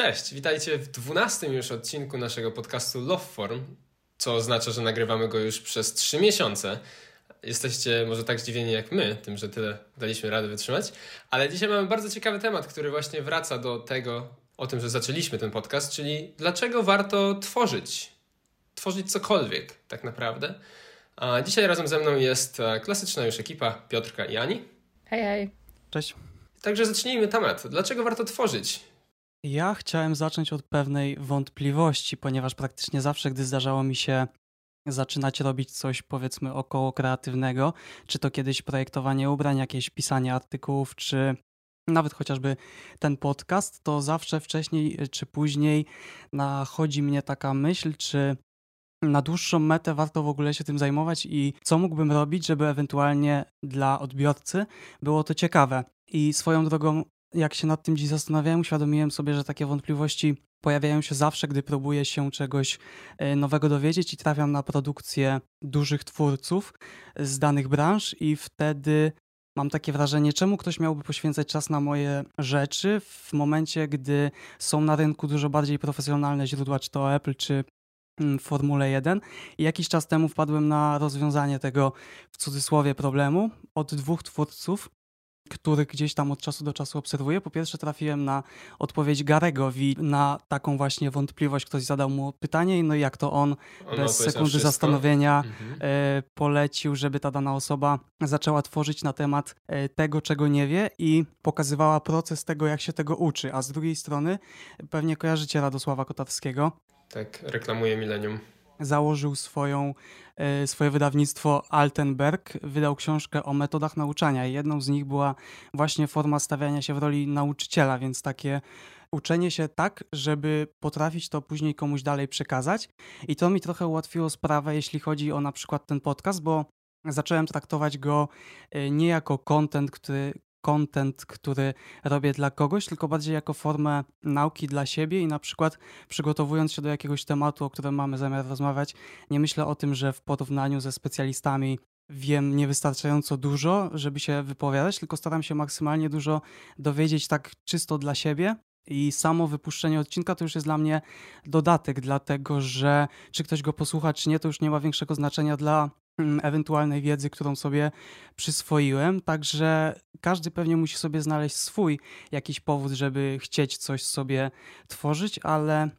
Cześć, witajcie w dwunastym już odcinku naszego podcastu Loveform, co oznacza, że nagrywamy go już przez trzy miesiące. Jesteście może tak zdziwieni jak my, tym, że tyle daliśmy radę wytrzymać, ale dzisiaj mamy bardzo ciekawy temat, który właśnie wraca do tego, o tym, że zaczęliśmy ten podcast, czyli dlaczego warto tworzyć, tworzyć cokolwiek tak naprawdę. A dzisiaj razem ze mną jest e, klasyczna już ekipa Piotrka i Ani. Hej, hej. Cześć. Także zacznijmy temat. Dlaczego warto tworzyć? Ja chciałem zacząć od pewnej wątpliwości, ponieważ praktycznie zawsze, gdy zdarzało mi się zaczynać robić coś powiedzmy około kreatywnego, czy to kiedyś projektowanie ubrań, jakieś pisanie artykułów, czy nawet chociażby ten podcast, to zawsze wcześniej czy później nachodzi mnie taka myśl, czy na dłuższą metę warto w ogóle się tym zajmować i co mógłbym robić, żeby ewentualnie dla odbiorcy było to ciekawe. I swoją drogą jak się nad tym dziś zastanawiałem, uświadomiłem sobie, że takie wątpliwości pojawiają się zawsze, gdy próbuję się czegoś e, nowego dowiedzieć i trafiam na produkcję dużych twórców z danych branż i wtedy mam takie wrażenie, czemu ktoś miałby poświęcać czas na moje rzeczy w momencie, gdy są na rynku dużo bardziej profesjonalne źródła, czy to Apple, czy mm, Formule 1. I jakiś czas temu wpadłem na rozwiązanie tego w cudzysłowie problemu od dwóch twórców, który gdzieś tam od czasu do czasu obserwuję. Po pierwsze trafiłem na odpowiedź Garegowi na taką właśnie wątpliwość. Ktoś zadał mu pytanie no i jak to on, on bez sekundy zastanowienia mhm. e, polecił, żeby ta dana osoba zaczęła tworzyć na temat e, tego, czego nie wie i pokazywała proces tego, jak się tego uczy. A z drugiej strony pewnie kojarzycie Radosława Kotawskiego. Tak, reklamuje Millennium założył swoją, e, swoje wydawnictwo Altenberg, wydał książkę o metodach nauczania jedną z nich była właśnie forma stawiania się w roli nauczyciela, więc takie uczenie się tak, żeby potrafić to później komuś dalej przekazać. I to mi trochę ułatwiło sprawę, jeśli chodzi o na przykład ten podcast, bo zacząłem traktować go e, nie jako content, który, content, który robię dla kogoś, tylko bardziej jako formę nauki dla siebie i na przykład przygotowując się do jakiegoś tematu, o którym mamy zamiar rozmawiać, nie myślę o tym, że w porównaniu ze specjalistami wiem niewystarczająco dużo, żeby się wypowiadać, tylko staram się maksymalnie dużo dowiedzieć tak czysto dla siebie. I samo wypuszczenie odcinka to już jest dla mnie dodatek, dlatego że czy ktoś go posłucha, czy nie, to już nie ma większego znaczenia dla ewentualnej wiedzy, którą sobie przyswoiłem. Także każdy pewnie musi sobie znaleźć swój jakiś powód, żeby chcieć coś sobie tworzyć, ale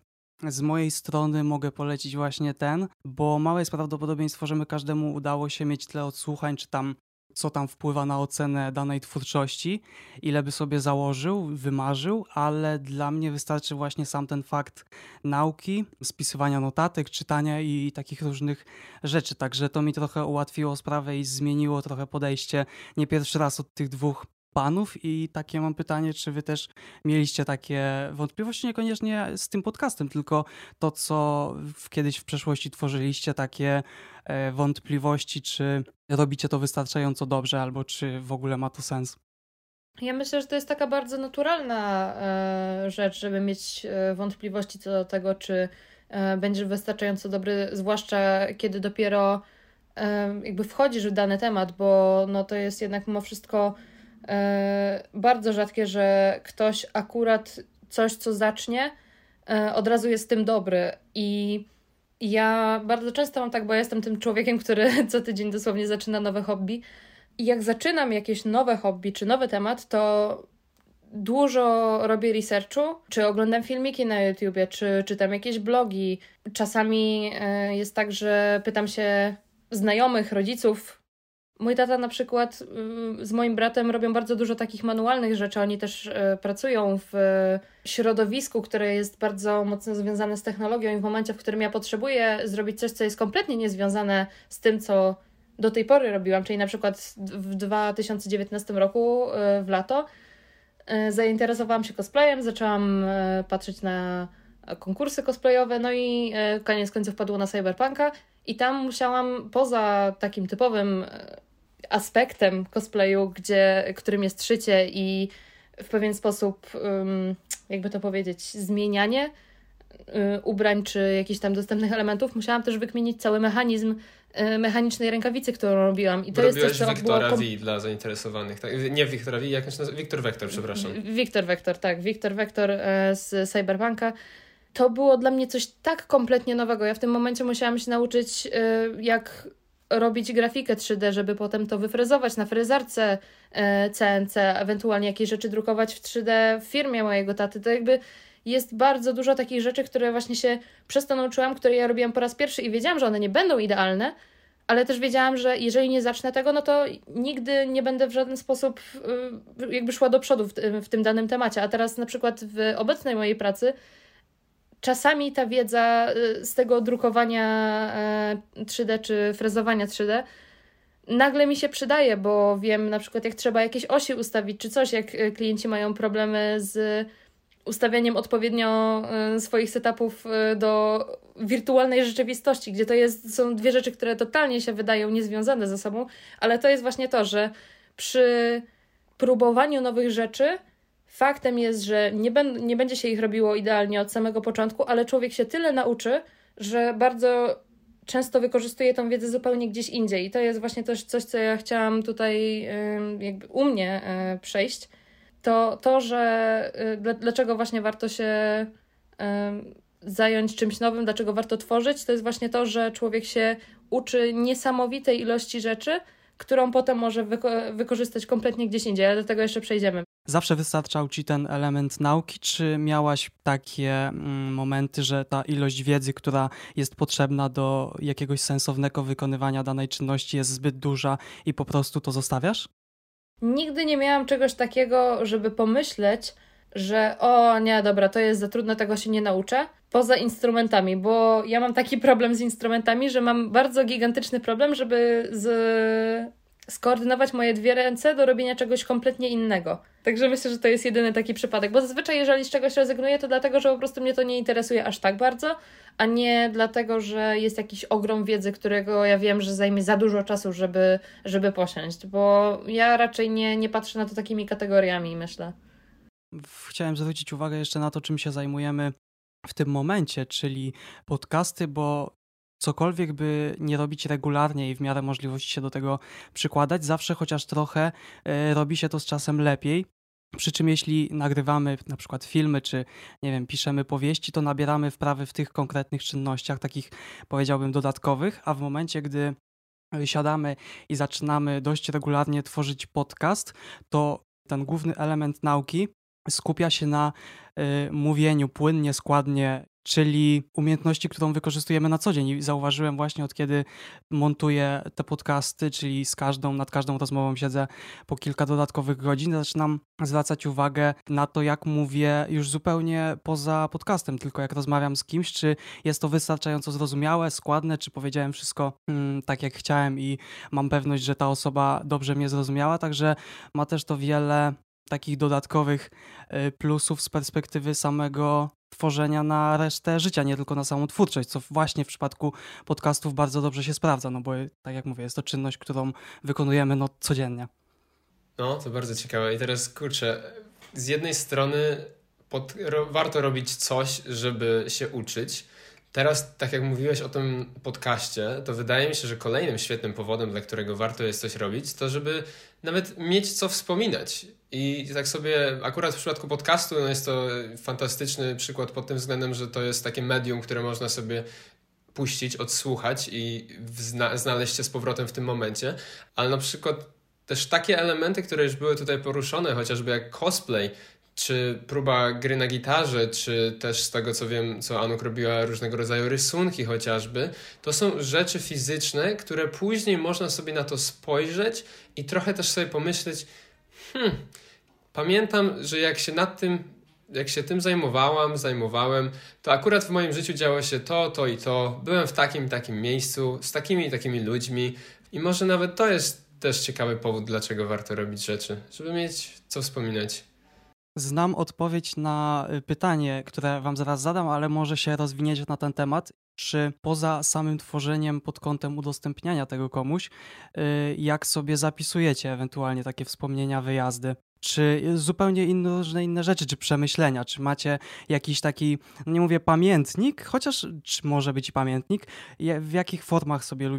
z mojej strony mogę polecić właśnie ten, bo małe jest prawdopodobieństwo, że my każdemu udało się mieć tyle odsłuchań, czy tam co tam wpływa na ocenę danej twórczości, ile by sobie założył, wymarzył, ale dla mnie wystarczy właśnie sam ten fakt nauki, spisywania notatek, czytania i takich różnych rzeczy. Także to mi trochę ułatwiło sprawę i zmieniło trochę podejście. Nie pierwszy raz od tych dwóch panów i takie mam pytanie, czy wy też mieliście takie wątpliwości, niekoniecznie z tym podcastem, tylko to, co kiedyś w przeszłości tworzyliście, takie e, wątpliwości, czy robicie to wystarczająco dobrze, albo czy w ogóle ma to sens? Ja myślę, że to jest taka bardzo naturalna e, rzecz, żeby mieć e, wątpliwości co do tego, czy e, będzie wystarczająco dobry, zwłaszcza kiedy dopiero jakby wchodzisz w dany temat, bo no to jest jednak mimo wszystko bardzo rzadkie, że ktoś akurat coś, co zacznie, od razu jest tym dobry. I ja bardzo często mam tak, bo jestem tym człowiekiem, który co tydzień dosłownie zaczyna nowe hobby. I jak zaczynam jakieś nowe hobby czy nowy temat, to dużo robię researchu, czy oglądam filmiki na YouTubie, czy czytam jakieś blogi. Czasami e, jest tak, że pytam się znajomych, rodziców, Mój tata na przykład y, z moim bratem robią bardzo dużo takich manualnych rzeczy. Oni też y, pracują w środowisku, które jest bardzo mocno związane z technologią i w momencie, w którym ja potrzebuję zrobić coś, co jest kompletnie niezwiązane z tym, co do tej pory robiłam, czyli na przykład w 2019 roku y, w lato zainteresowałam się cosplayem, zaczęłam patrzeć na konkursy cosplayowe, no i koniec końców padło na cyberpunka i tam musiałam poza takim typowym aspektem cosplayu, gdzie, którym jest szycie i w pewien sposób, jakby to powiedzieć, zmienianie ubrań czy jakichś tam dostępnych elementów, musiałam też wykminić cały mechanizm mechanicznej rękawicy, którą robiłam. I to jest coś, co Wiktora było... V dla zainteresowanych. Tak? Nie Wiktora V, jak nazywa? Wiktor Vector, przepraszam. Wiktor Vector, tak. Wiktor Vector z Cyberpunka to było dla mnie coś tak kompletnie nowego. Ja w tym momencie musiałam się nauczyć, jak robić grafikę 3D, żeby potem to wyfrezować na frezarce CNC, ewentualnie jakieś rzeczy drukować w 3D w firmie mojego taty. To jakby jest bardzo dużo takich rzeczy, które właśnie się przez to nauczyłam, które ja robiłam po raz pierwszy i wiedziałam, że one nie będą idealne, ale też wiedziałam, że jeżeli nie zacznę tego, no to nigdy nie będę w żaden sposób y, jakby szła do przodu w, w tym danym temacie. A teraz na przykład w obecnej mojej pracy czasami ta wiedza y, z tego drukowania 3D e, czy frezowania 3D nagle mi się przydaje, bo wiem na przykład jak trzeba jakieś osi ustawić czy coś, jak y, klienci mają problemy z ustawianiem odpowiednio y, swoich setupów do wirtualnej rzeczywistości, gdzie to jest, są dwie rzeczy, które totalnie się wydają niezwiązane ze sobą, ale to jest właśnie to, że przy próbowaniu nowych rzeczy Faktem jest, że nie, ben, nie będzie się ich robiło idealnie od samego początku, ale człowiek się tyle nauczy, że bardzo często wykorzystuje tą wiedzę zupełnie gdzieś indziej. I to jest właśnie też coś, co ja chciałam tutaj jakby u mnie e, przejść. To to, że e, dlaczego właśnie warto się zająć czymś nowym, dlaczego warto tworzyć, to jest właśnie to, że człowiek się uczy niesamowitej ilości rzeczy, którą potem może wyko- wykorzystać kompletnie gdzieś indziej, ale do tego jeszcze przejdziemy. Zawsze wystarczał ci ten element nauki, czy miałaś takie mm, momenty, że ta ilość wiedzy, która jest potrzebna do jakiegoś sensownego wykonywania danej czynności jest zbyt duża i po prostu to zostawiasz? Nigdy nie miałam czegoś takiego, żeby pomyśleć, że o nie, dobra, to jest za trudne, tego się nie nauczę. Poza instrumentami, bo ja mam taki problem z instrumentami, że mam bardzo gigantyczny problem, żeby z... skoordynować moje dwie ręce do robienia czegoś kompletnie innego. Także myślę, że to jest jedyny taki przypadek, bo zazwyczaj jeżeli z czegoś rezygnuję, to dlatego, że po prostu mnie to nie interesuje aż tak bardzo, a nie dlatego, że jest jakiś ogrom wiedzy, którego ja wiem, że zajmie za dużo czasu, żeby, żeby posiąść, bo ja raczej nie, nie patrzę na to takimi kategoriami, myślę. Chciałem zwrócić uwagę jeszcze na to, czym się zajmujemy w tym momencie, czyli podcasty, bo cokolwiek by nie robić regularnie i w miarę możliwości się do tego przykładać, zawsze chociaż trochę e, robi się to z czasem lepiej. Przy czym jeśli nagrywamy na przykład filmy, czy nie wiem, piszemy powieści, to nabieramy wprawy w tych konkretnych czynnościach, takich powiedziałbym dodatkowych, a w momencie, gdy siadamy i zaczynamy dość regularnie tworzyć podcast, to ten główny element nauki skupia się na y, mówieniu płynnie, składnie, czyli umiejętności, którą wykorzystujemy na co dzień. I zauważyłem właśnie od kiedy montuję te podcasty, czyli z każdą, nad każdą rozmową siedzę po kilka dodatkowych godzin, zaczynam zwracać uwagę na to, jak mówię już zupełnie poza podcastem, tylko jak rozmawiam z kimś, czy jest to wystarczająco zrozumiałe, składne, czy powiedziałem wszystko mm, tak, jak chciałem i mam pewność, że ta osoba dobrze mnie zrozumiała, także ma też to wiele takich dodatkowych e, plusów z perspektywy samego tworzenia na resztę życia, nie tylko na samą twórczość, co właśnie w przypadku podcastów bardzo dobrze się sprawdza, no bo tak jak mówię, jest to czynność, którą wykonujemy no, codziennie. No, to bardzo ciekawe. I teraz kurczę, z jednej strony pod, ro, warto robić coś, żeby się uczyć, Teraz, tak jak mówiłeś o tym podcaście, to wydaje mi się, że kolejnym świetnym powodem, dla którego warto jest coś robić, to żeby nawet mieć co wspominać. I tak sobie, akurat w przypadku podcastu, no jest to fantastyczny przykład pod tym względem, że to jest takie medium, które można sobie puścić, odsłuchać i zna znaleźć się z powrotem w tym momencie. Ale na przykład też takie elementy, które już były tutaj poruszone, chociażby jak cosplay, czy próba gry na gitarze, czy też z tego co wiem, co Anuk robiła różnego rodzaju rysunki chociażby, to są rzeczy fizyczne, które później można sobie na to spojrzeć i trochę też sobie pomyśleć, hmm, pamiętam, że jak się nad tym, jak się tym zajmowałam, zajmowałem, to akurat w moim życiu działo się to, to i to, byłem w takim takim miejscu, z takimi i takimi ludźmi i może nawet to jest też ciekawy powód, dlaczego warto robić rzeczy, żeby mieć co wspominać. Znam odpowiedź na y, pytanie, które Wam zaraz zadam, ale może się rozwiniecie na ten temat. Czy poza samym tworzeniem pod kątem udostępniania tego komuś, y, jak sobie zapisujecie ewentualnie takie wspomnienia, wyjazdy? Czy zupełnie inne, inne rzeczy, czy przemyślenia, czy macie jakiś taki, nie mówię pamiętnik, chociaż czy może być pamiętnik, w jakich formach sobie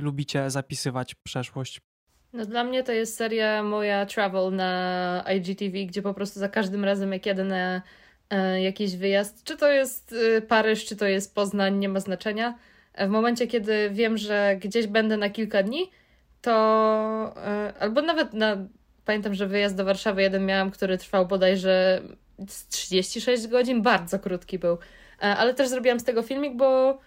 lubicie zapisywać przeszłość? No dla mnie to jest seria moja Travel na IGTV, gdzie po prostu za każdym razem jak jadę na e, jakiś wyjazd, czy to jest e, Paryż, czy to jest Poznań, nie ma znaczenia. E, w momencie, kiedy wiem, że gdzieś będę na kilka dni, to albo nawet na pamiętam, że wyjazd do Warszawy jeden miałam, który trwał bodajże 36 godzin, bardzo krótki był. E, ale też zrobiłam z tego filmik, bo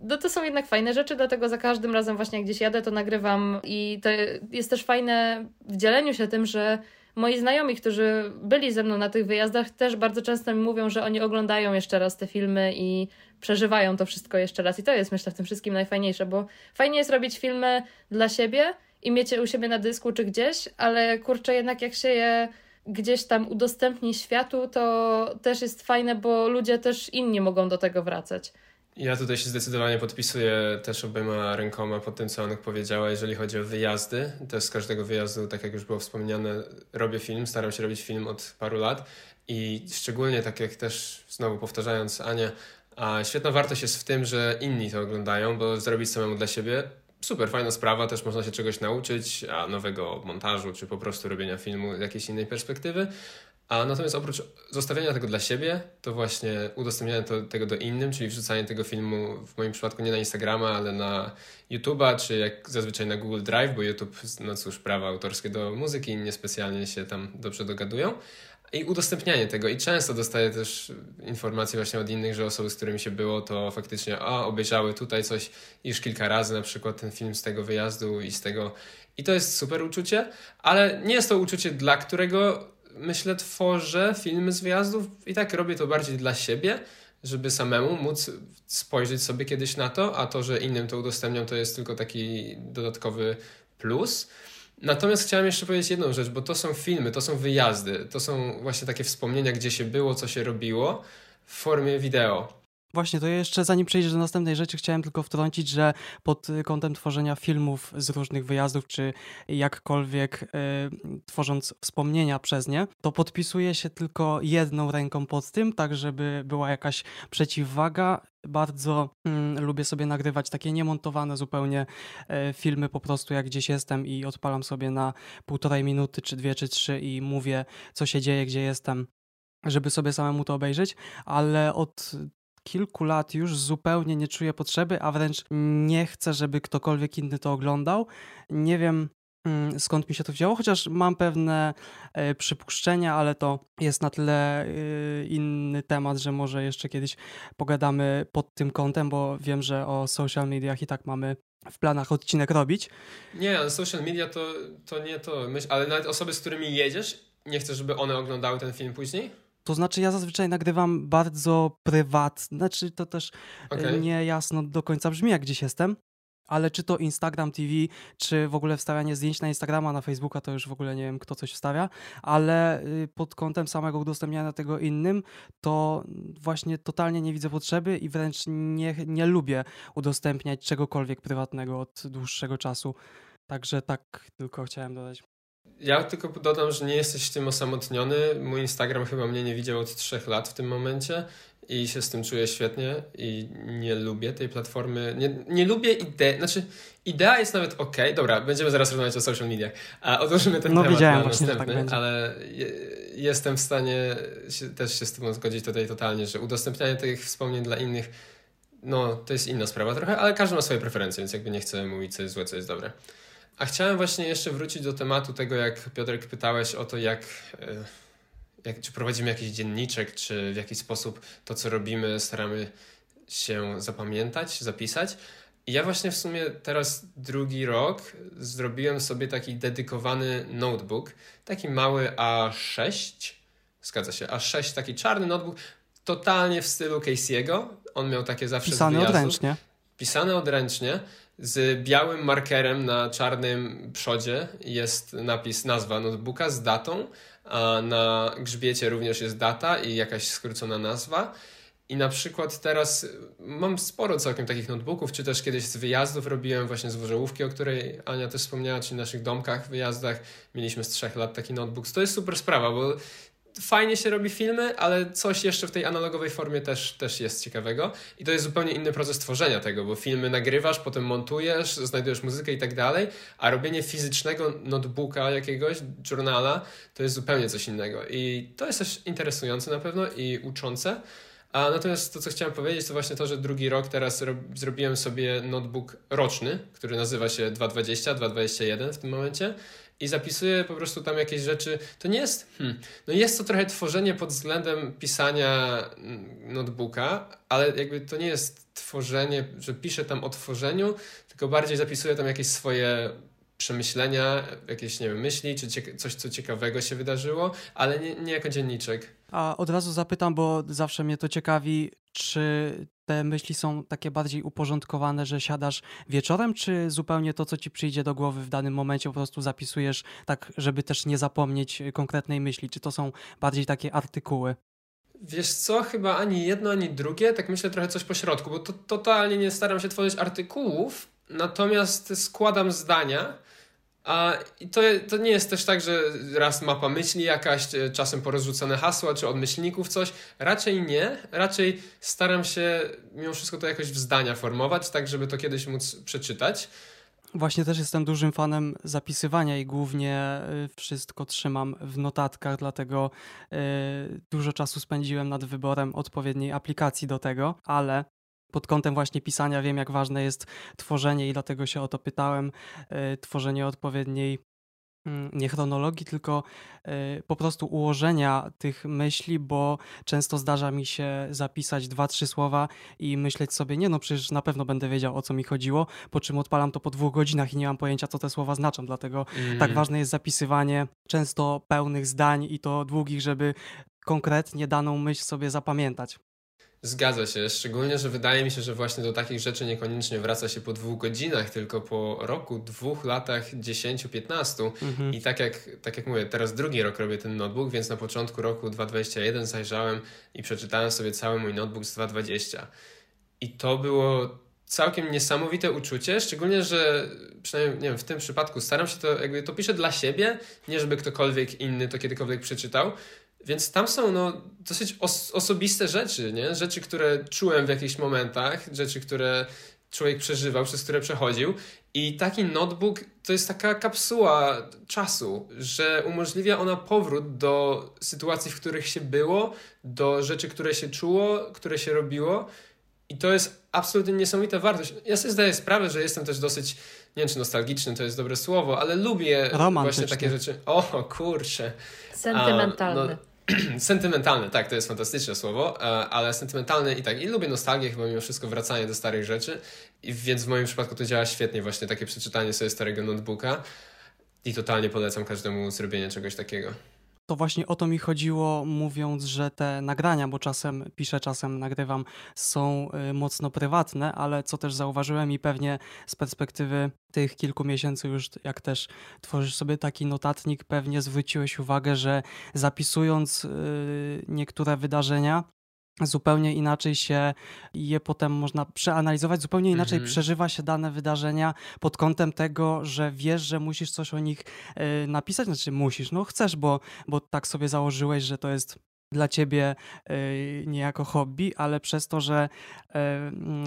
no to są jednak fajne rzeczy, dlatego za każdym razem właśnie jak gdzieś jadę, to nagrywam i to jest też fajne w dzieleniu się tym, że moi znajomi, którzy byli ze mną na tych wyjazdach, też bardzo często mi mówią, że oni oglądają jeszcze raz te filmy i przeżywają to wszystko jeszcze raz. I to jest myślę w tym wszystkim najfajniejsze, bo fajnie jest robić filmy dla siebie i mieć je u siebie na dysku czy gdzieś, ale kurczę, jednak jak się je gdzieś tam udostępni światu, to też jest fajne, bo ludzie też inni mogą do tego wracać. Ja tutaj się zdecydowanie podpisuję też obyma rękoma pod tym, co Anek powiedziała, jeżeli chodzi o wyjazdy. Też z każdego wyjazdu, tak jak już było wspomniane, robię film, staram się robić film od paru lat i szczególnie tak jak też, znowu powtarzając Anię, a świetna wartość jest w tym, że inni to oglądają, bo zrobić samemu dla siebie super fajna sprawa, też można się czegoś nauczyć, a nowego montażu, czy po prostu robienia filmu z jakiejś innej perspektywy. A natomiast oprócz zostawiania tego dla siebie, to właśnie udostępnianie to, tego do innym, czyli wrzucanie tego filmu w moim przypadku nie na Instagrama, ale na YouTube'a, czy jak zazwyczaj na Google Drive, bo YouTube, no cóż, prawa autorskie do muzyki niespecjalnie się tam dobrze dogadują i udostępnianie tego. I często dostaję też informacje właśnie od innych, że osoby, z którymi się było, to faktycznie a, obejrzały tutaj coś już kilka razy, na przykład ten film z tego wyjazdu i z tego. I to jest super uczucie, ale nie jest to uczucie, dla którego myślę tworzę filmy z wyjazdów i tak robię to bardziej dla siebie, żeby samemu móc spojrzeć sobie kiedyś na to, a to, że innym to udostępniam, to jest tylko taki dodatkowy plus. Natomiast chciałem jeszcze powiedzieć jedną rzecz, bo to są filmy, to są wyjazdy, to są właśnie takie wspomnienia, gdzie się było, co się robiło w formie wideo. Właśnie, to jeszcze zanim przejdziesz do następnej rzeczy, chciałem tylko wtrącić, że pod kątem tworzenia filmów z różnych wyjazdów, czy jakkolwiek y, tworząc wspomnienia przez nie, to podpisuję się tylko jedną ręką pod tym, tak żeby była jakaś przeciwwaga. Bardzo mm, lubię sobie nagrywać takie niemontowane zupełnie y, filmy, po prostu jak gdzieś jestem i odpalam sobie na półtorej minuty, czy dwie, czy trzy i mówię, co się dzieje, gdzie jestem żeby sobie samemu to obejrzeć, ale od kilku lat już zupełnie nie czuję potrzeby, a wręcz nie chcę, żeby ktokolwiek inny to oglądał. Nie wiem, skąd mi się to wzięło, chociaż mam pewne e, przypuszczenia, ale to jest na tyle e, inny temat, że może jeszcze kiedyś pogadamy pod tym kątem, bo wiem, że o social mediach i tak mamy w planach odcinek robić. Nie, ale social media to, to nie to, myśl, ale nawet osoby, z którymi jedziesz, nie chcesz, żeby one oglądały ten film później? To znaczy, ja zazwyczaj nagrywam bardzo prywatnie, znaczy to też e, okay. nie jasno do końca brzmi, jak gdzieś jestem, ale czy to Instagram TV, czy w ogóle wstawianie zdjęć na Instagrama, na Facebooka, to już w ogóle nie wiem, kto coś wstawia, ale y, pod kątem samego udostępniania tego innym, to właśnie totalnie nie widzę potrzeby i wręcz nie, nie lubię udostępniać czegokolwiek prywatnego od dłuższego czasu. Także tak tylko chciałem dodać. Ja tylko dodam, że nie jesteś tym osamotniony. Mój Instagram chyba mnie nie widział od trzech lat w tym momencie i się z tym czuję świetnie i nie lubię tej platformy. Nie, nie lubię idei, znaczy idea jest nawet ok. Dobra, będziemy zaraz rozmawiać o social mediach, a odłożymy ten no, temat na tak następny, tak ale jestem w stanie się, też się z tym zgodzić tutaj totalnie, że udostępnianie tych wspomnień dla innych no, to jest inna sprawa trochę, ale każdy ma swoje preferencje, więc jakby nie chcę mówić, co jest złe, co jest dobre. A chciałem właśnie jeszcze wrócić do tematu tego, jak Piotrek pytałeś o to, jak, e, jak, czy prowadzimy jakiś dzienniczek, czy w jaki sposób to, co robimy, staramy się zapamiętać, zapisać. I ja właśnie w sumie teraz drugi rok zrobiłem sobie taki dedykowany notebook, taki mały A6, zgadza się, A6, taki czarny notebook, totalnie w stylu Casey'ego. On miał takie zawsze Pisany odręcznie. Pisany odręcznie z białym markerem na czarnym przodzie jest napis, nazwa notebooka z datą, a na grzbiecie również jest data i jakaś skrócona nazwa. I na przykład teraz mam sporo całkiem takich notebooków, czy też kiedyś z wyjazdów robiłem właśnie z Włożełówki, o której Ania też wspomniała, czy naszych domkach, wyjazdach. Mieliśmy z trzech lat taki notebook. To jest super sprawa, bo fajnie się robi filmy, ale coś jeszcze w tej analogowej formie też, też jest ciekawego. I to jest zupełnie inny proces tworzenia tego, bo filmy nagrywasz, potem montujesz, znajdujesz muzykę i tak dalej, a robienie fizycznego notebooka jakiegoś, journala, to jest zupełnie coś innego. I to jest też interesujące na pewno i uczące. A natomiast to, co chciałem powiedzieć, to właśnie to, że drugi rok teraz zrobiłem sobie notebook roczny, który nazywa się 220, 221 w tym momencie i zapisuję po prostu tam jakieś rzeczy. To nie jest, hmm, no jest to trochę tworzenie pod względem pisania mm, notebooka, ale jakby to nie jest tworzenie, że piszę tam o tworzeniu, tylko bardziej zapisuję tam jakieś swoje przemyślenia, jakieś, nie wiem, myśli, czy coś, co ciekawego się wydarzyło, ale nie, nie jako dzienniczek. A od razu zapytam, bo zawsze mnie to ciekawi, czy te myśli są takie bardziej uporządkowane, że siadasz wieczorem, czy zupełnie to, co ci przyjdzie do głowy w danym momencie, po prostu zapisujesz tak, żeby też nie zapomnieć konkretnej myśli? Czy to są bardziej takie artykuły? Wiesz co, chyba ani jedno, ani drugie, tak myślę trochę coś po środku, bo to, totalnie nie staram się tworzyć artykułów, natomiast składam zdania a to, to nie jest też tak, że raz mapa myśli jakaś, e, czasem porozrzucone hasła, czy od myślników coś. Raczej nie. Raczej staram się mimo wszystko to jakoś w zdania formować, tak żeby to kiedyś móc przeczytać. Właśnie też jestem dużym fanem zapisywania i głównie e, wszystko trzymam w notatkach, dlatego e, dużo czasu spędziłem nad wyborem odpowiedniej aplikacji do tego, ale pod kątem właśnie pisania wiem, jak ważne jest tworzenie i dlatego się o to pytałem. E, tworzenie odpowiedniej mm, nie chronologii, tylko e, po prostu ułożenia tych myśli, bo często zdarza mi się zapisać dwa, trzy słowa i myśleć sobie, nie no, przecież na pewno będę wiedział o co mi chodziło, po czym odpalam to po dwóch godzinach i nie mam pojęcia, co te słowa znaczą. Dlatego mm. tak ważne jest zapisywanie często pełnych zdań i to długich, żeby konkretnie daną myśl sobie zapamiętać. Zgadza się, szczególnie, że wydaje mi się, że właśnie do takich rzeczy niekoniecznie wraca się po dwóch godzinach, tylko po roku, dwóch latach, dziesięciu, piętnastu. Mhm. I tak jak, tak jak mówię, teraz drugi rok robię ten notebook, więc na początku roku 2021 zajrzałem i przeczytałem sobie cały mój notebook z 2020. I to było całkiem niesamowite uczucie, szczególnie, że przynajmniej nie wiem, w tym przypadku staram się to, jakby to piszę dla siebie, nie żeby ktokolwiek inny to kiedykolwiek przeczytał, więc tam są no, dosyć os osobiste rzeczy, nie? Rzeczy, które czułem w jakichś momentach, rzeczy, które człowiek przeżywał, przez które przechodził. I taki notebook to jest taka kapsuła czasu, że umożliwia ona powrót do sytuacji, w których się było, do rzeczy, które się czuło, które się robiło. I to jest absolutnie niesamowita wartość. Ja sobie zdaję sprawę, że jestem też dosyć, nie wiem czy nostalgiczny to jest dobre słowo, ale lubię właśnie takie rzeczy. O kurczę. Sentymentalny. A, no, sentymentalny, tak, to jest fantastyczne słowo, e, ale sentymentalny i tak, i lubię nostalgię, chyba mimo wszystko wracanie do starych rzeczy, i więc w moim przypadku to działa świetnie, właśnie takie przeczytanie sobie starego notebooka i totalnie polecam każdemu zrobienie czegoś takiego. To właśnie o to mi chodziło, mówiąc, że te nagrania, bo czasem piszę, czasem nagrywam, są y, mocno prywatne, ale co też zauważyłem i pewnie z perspektywy tych kilku miesięcy już, jak też tworzysz sobie taki notatnik, pewnie zwróciłeś uwagę, że zapisując y, niektóre wydarzenia, zupełnie inaczej się je potem można przeanalizować, zupełnie inaczej mhm. przeżywa się dane wydarzenia pod kątem tego, że wiesz, że musisz coś o nich y, napisać, znaczy musisz, no chcesz, bo, bo tak sobie założyłeś, że to jest dla ciebie y, niejako hobby, ale przez to, że y,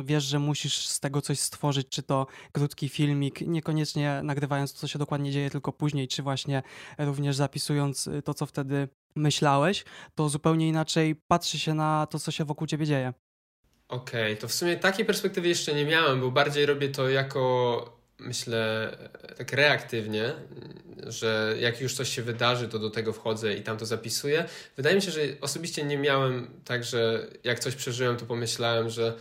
wiesz, że musisz z tego coś stworzyć, czy to krótki filmik, niekoniecznie nagrywając to, co się dokładnie dzieje, tylko później, czy właśnie również zapisując to, co wtedy myślałeś, to zupełnie inaczej patrzy się na to, co się wokół ciebie dzieje. Okej, okay, to w sumie takiej perspektywy jeszcze nie miałem, bo bardziej robię to jako, myślę, tak reaktywnie, że jak już coś się wydarzy, to do tego wchodzę i tam to zapisuję. Wydaje mi się, że osobiście nie miałem tak, że jak coś przeżyłem, to pomyślałem, że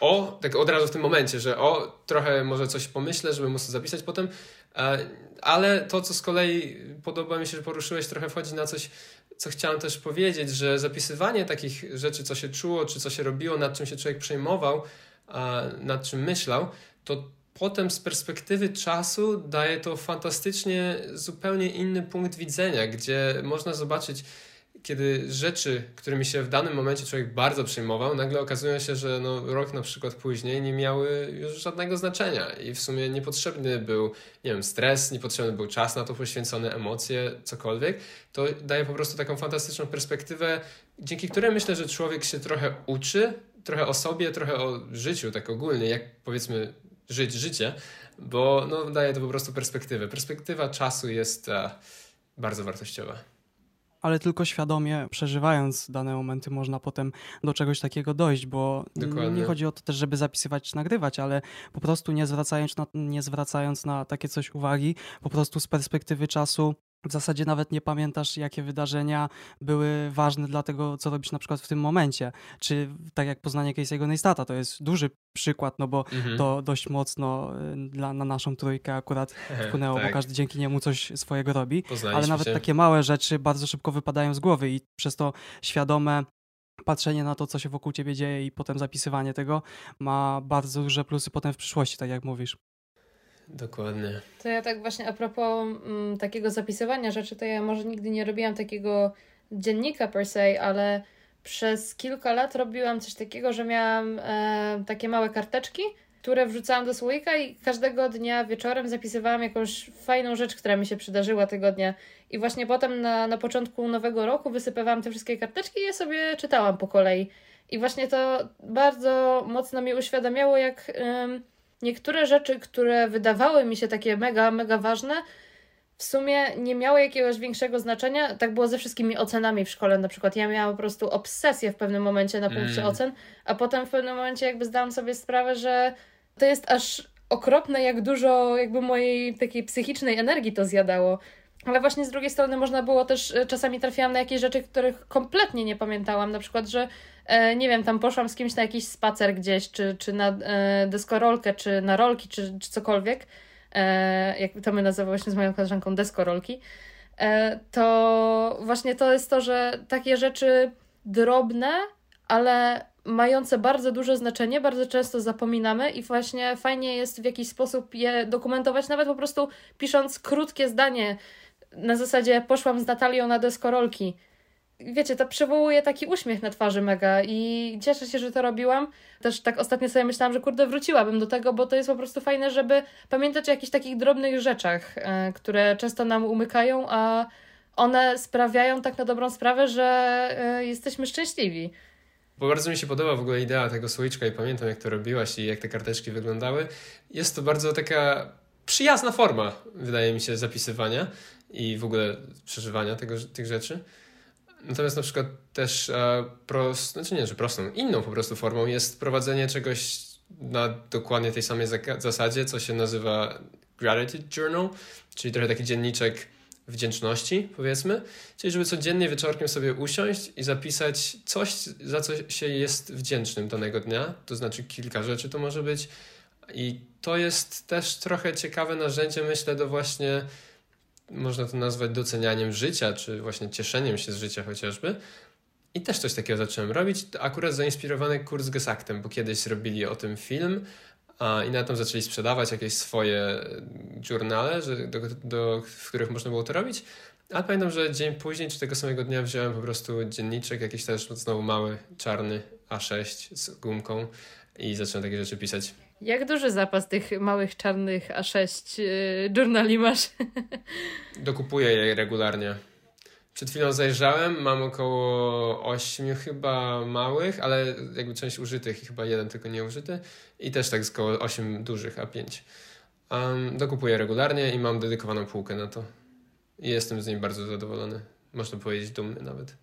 o, tak od razu w tym momencie, że o, trochę może coś pomyślę, żeby móc to zapisać potem, e, ale to, co z kolei podoba mi się, że poruszyłeś, trochę wchodzi na coś, co chciałem też powiedzieć, że zapisywanie takich rzeczy, co się czuło, czy co się robiło, nad czym się człowiek przejmował, nad czym myślał, to potem z perspektywy czasu daje to fantastycznie zupełnie inny punkt widzenia, gdzie można zobaczyć, kiedy rzeczy, którymi się w danym momencie człowiek bardzo przejmował, nagle okazują się, że no, rok na przykład później nie miały już żadnego znaczenia i w sumie niepotrzebny był, nie wiem, stres, niepotrzebny był czas na to poświęcony, emocje, cokolwiek, to daje po prostu taką fantastyczną perspektywę, dzięki której myślę, że człowiek się trochę uczy, trochę o sobie, trochę o życiu, tak ogólnie, jak powiedzmy żyć życie, bo no, daje to po prostu perspektywę. Perspektywa czasu jest e, bardzo wartościowa ale tylko świadomie przeżywając dane momenty można potem do czegoś takiego dojść, bo Dokładnie. nie chodzi o to też, żeby zapisywać czy nagrywać, ale po prostu nie zwracając na, nie zwracając na takie coś uwagi, po prostu z perspektywy czasu w zasadzie nawet nie pamiętasz, jakie wydarzenia były ważne dla tego, co robisz na przykład w tym momencie. Czy tak jak poznanie Casey'ego Neistata, to jest duży przykład, no bo mhm. to dość mocno y, dla, na naszą trójkę akurat wpłynęło, tak. bo każdy dzięki niemu coś swojego robi. Ale nawet się. takie małe rzeczy bardzo szybko wypadają z głowy i przez to świadome patrzenie na to, co się wokół ciebie dzieje i potem zapisywanie tego ma bardzo duże plusy potem w przyszłości, tak jak mówisz. Dokładnie. To ja tak właśnie a propos m, takiego zapisywania rzeczy, to ja może nigdy nie robiłam takiego dziennika per se, ale przez kilka lat robiłam coś takiego, że miałam e, takie małe karteczki, które wrzucałam do słoika i każdego dnia wieczorem zapisywałam jakąś fajną rzecz, która mi się przydarzyła tego dnia. I właśnie potem na, na początku nowego roku wysypywałam te wszystkie karteczki i je sobie czytałam po kolei. I właśnie to bardzo mocno mi uświadamiało, jak niektóre rzeczy, które wydawały mi się takie mega, mega ważne, w sumie nie miały jakiegoś większego znaczenia. Tak było ze wszystkimi ocenami w szkole. Na przykład ja miałam po prostu obsesję w pewnym momencie na punkcie mm. ocen, a potem w pewnym momencie jakby zdałam sobie sprawę, że to jest aż okropne, jak dużo jakby mojej takiej psychicznej energii to zjadało. Ale właśnie z drugiej strony można było też, e, czasami trafiłam na jakieś rzeczy, których kompletnie nie pamiętałam. Na przykład, że e, nie wiem, tam poszłam z kimś na jakiś spacer gdzieś, czy, czy na e, deskorolkę, czy na rolki, czy, czy cokolwiek. Jak to my nazywałyśmy z moją koleżanką deskorolki. To właśnie to jest to, że takie rzeczy drobne, ale mające bardzo duże znaczenie, bardzo często zapominamy i właśnie fajnie jest w jakiś sposób je dokumentować, nawet po prostu pisząc krótkie zdanie na zasadzie poszłam z Natalią na deskorolki. Wiecie, to przywołuje taki uśmiech na twarzy mega i cieszę się, że to robiłam. Też tak ostatnio sobie myślałam, że kurde wróciłabym do tego, bo to jest po prostu fajne, żeby pamiętać o jakichś takich drobnych rzeczach, e, które często nam umykają, a one sprawiają tak na dobrą sprawę, że e, jesteśmy szczęśliwi. Bo bardzo mi się podoba w ogóle idea tego słoiczka i pamiętam jak to robiłaś i jak te karteczki wyglądały. Jest to bardzo taka przyjazna forma, wydaje mi się, zapisywania i w ogóle przeżywania tego, tych rzeczy. Natomiast na przykład też e, prost, znaczy nie, że prostą, inną po prostu formą jest prowadzenie czegoś na dokładnie tej samej zasadzie, co się nazywa Gratitude Journal, czyli trochę taki dzienniczek wdzięczności, powiedzmy. Czyli żeby codziennie wieczorkiem sobie usiąść i zapisać coś, za co się jest wdzięcznym danego dnia. To znaczy kilka rzeczy to może być. I to jest też trochę ciekawe narzędzie, myślę, do właśnie można to nazwać docenianiem życia, czy właśnie cieszeniem się z życia chociażby. I też coś takiego zacząłem robić, akurat zainspirowany kurs Gesaktem, bo kiedyś robili o tym film a, i na tym zaczęli sprzedawać jakieś swoje journale, że, do, do, w których można było to robić. Ale pamiętam, że dzień później, czy tego samego dnia wziąłem po prostu dzienniczek, jakiś też znowu mały, czarny A6 z gumką i zacząłem takie rzeczy pisać. Jak duży zapas tych małych czarnych A6 yy, journali masz? Dokupuję je regularnie. Przed chwilą zajrzałem, mam około 8 chyba małych, ale jakby część użytych i chyba jeden tylko nieużyty. I też tak około 8 dużych A5. Um, dokupuję regularnie i mam dedykowaną półkę na to. I jestem z niej bardzo zadowolony. Można powiedzieć dumny nawet.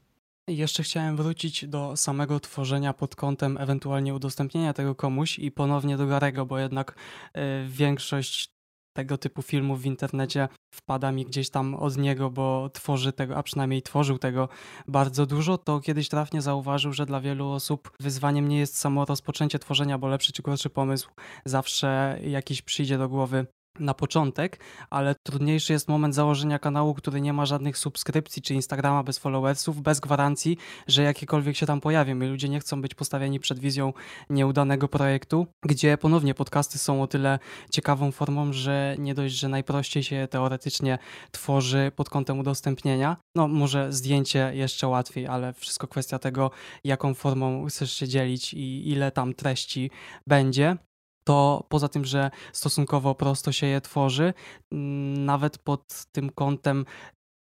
Jeszcze chciałem wrócić do samego tworzenia pod kątem ewentualnie udostępnienia tego komuś i ponownie do Garego, bo jednak y, większość tego typu filmów w internecie wpada mi gdzieś tam od niego, bo tworzy tego, a przynajmniej tworzył tego bardzo dużo, to kiedyś trafnie zauważył, że dla wielu osób wyzwaniem nie jest samo rozpoczęcie tworzenia, bo lepszy czy gorszy pomysł zawsze jakiś przyjdzie do głowy na początek, ale trudniejszy jest moment założenia kanału, który nie ma żadnych subskrypcji, czy Instagrama bez followersów, bez gwarancji, że jakiekolwiek się tam pojawią i ludzie nie chcą być postawieni przed wizją nieudanego projektu, gdzie ponownie podcasty są o tyle ciekawą formą, że nie dość, że najprościej się teoretycznie tworzy pod kątem udostępnienia, no może zdjęcie jeszcze łatwiej, ale wszystko kwestia tego, jaką formą chcesz się dzielić i ile tam treści będzie to poza tym, że stosunkowo prosto się je tworzy, mm, nawet pod tym kątem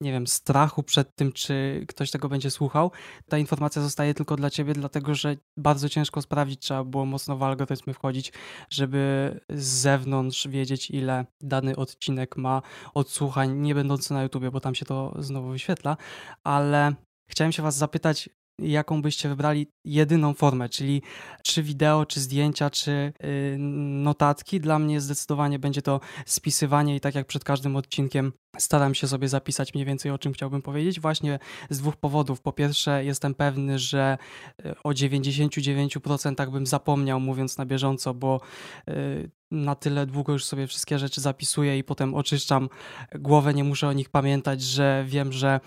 nie wiem, strachu przed tym, czy ktoś tego będzie słuchał, ta informacja zostaje tylko dla ciebie, dlatego że bardzo ciężko sprawdzić, trzeba było mocno w algorytmy wchodzić, żeby z zewnątrz wiedzieć, ile dany odcinek ma odsłuchań, nie będący na YouTubie, bo tam się to znowu wyświetla, ale chciałem się was zapytać, jaką byście wybrali jedyną formę, czyli czy wideo, czy zdjęcia, czy yy, notatki. Dla mnie zdecydowanie będzie to spisywanie i tak jak przed każdym odcinkiem staram się sobie zapisać mniej więcej o czym chciałbym powiedzieć. Właśnie z dwóch powodów. Po pierwsze, jestem pewny, że y, o 99% bym zapomniał mówiąc na bieżąco, bo yy, na tyle długo już sobie wszystkie rzeczy zapisuję i potem oczyszczam głowę, nie muszę o nich pamiętać, że wiem, że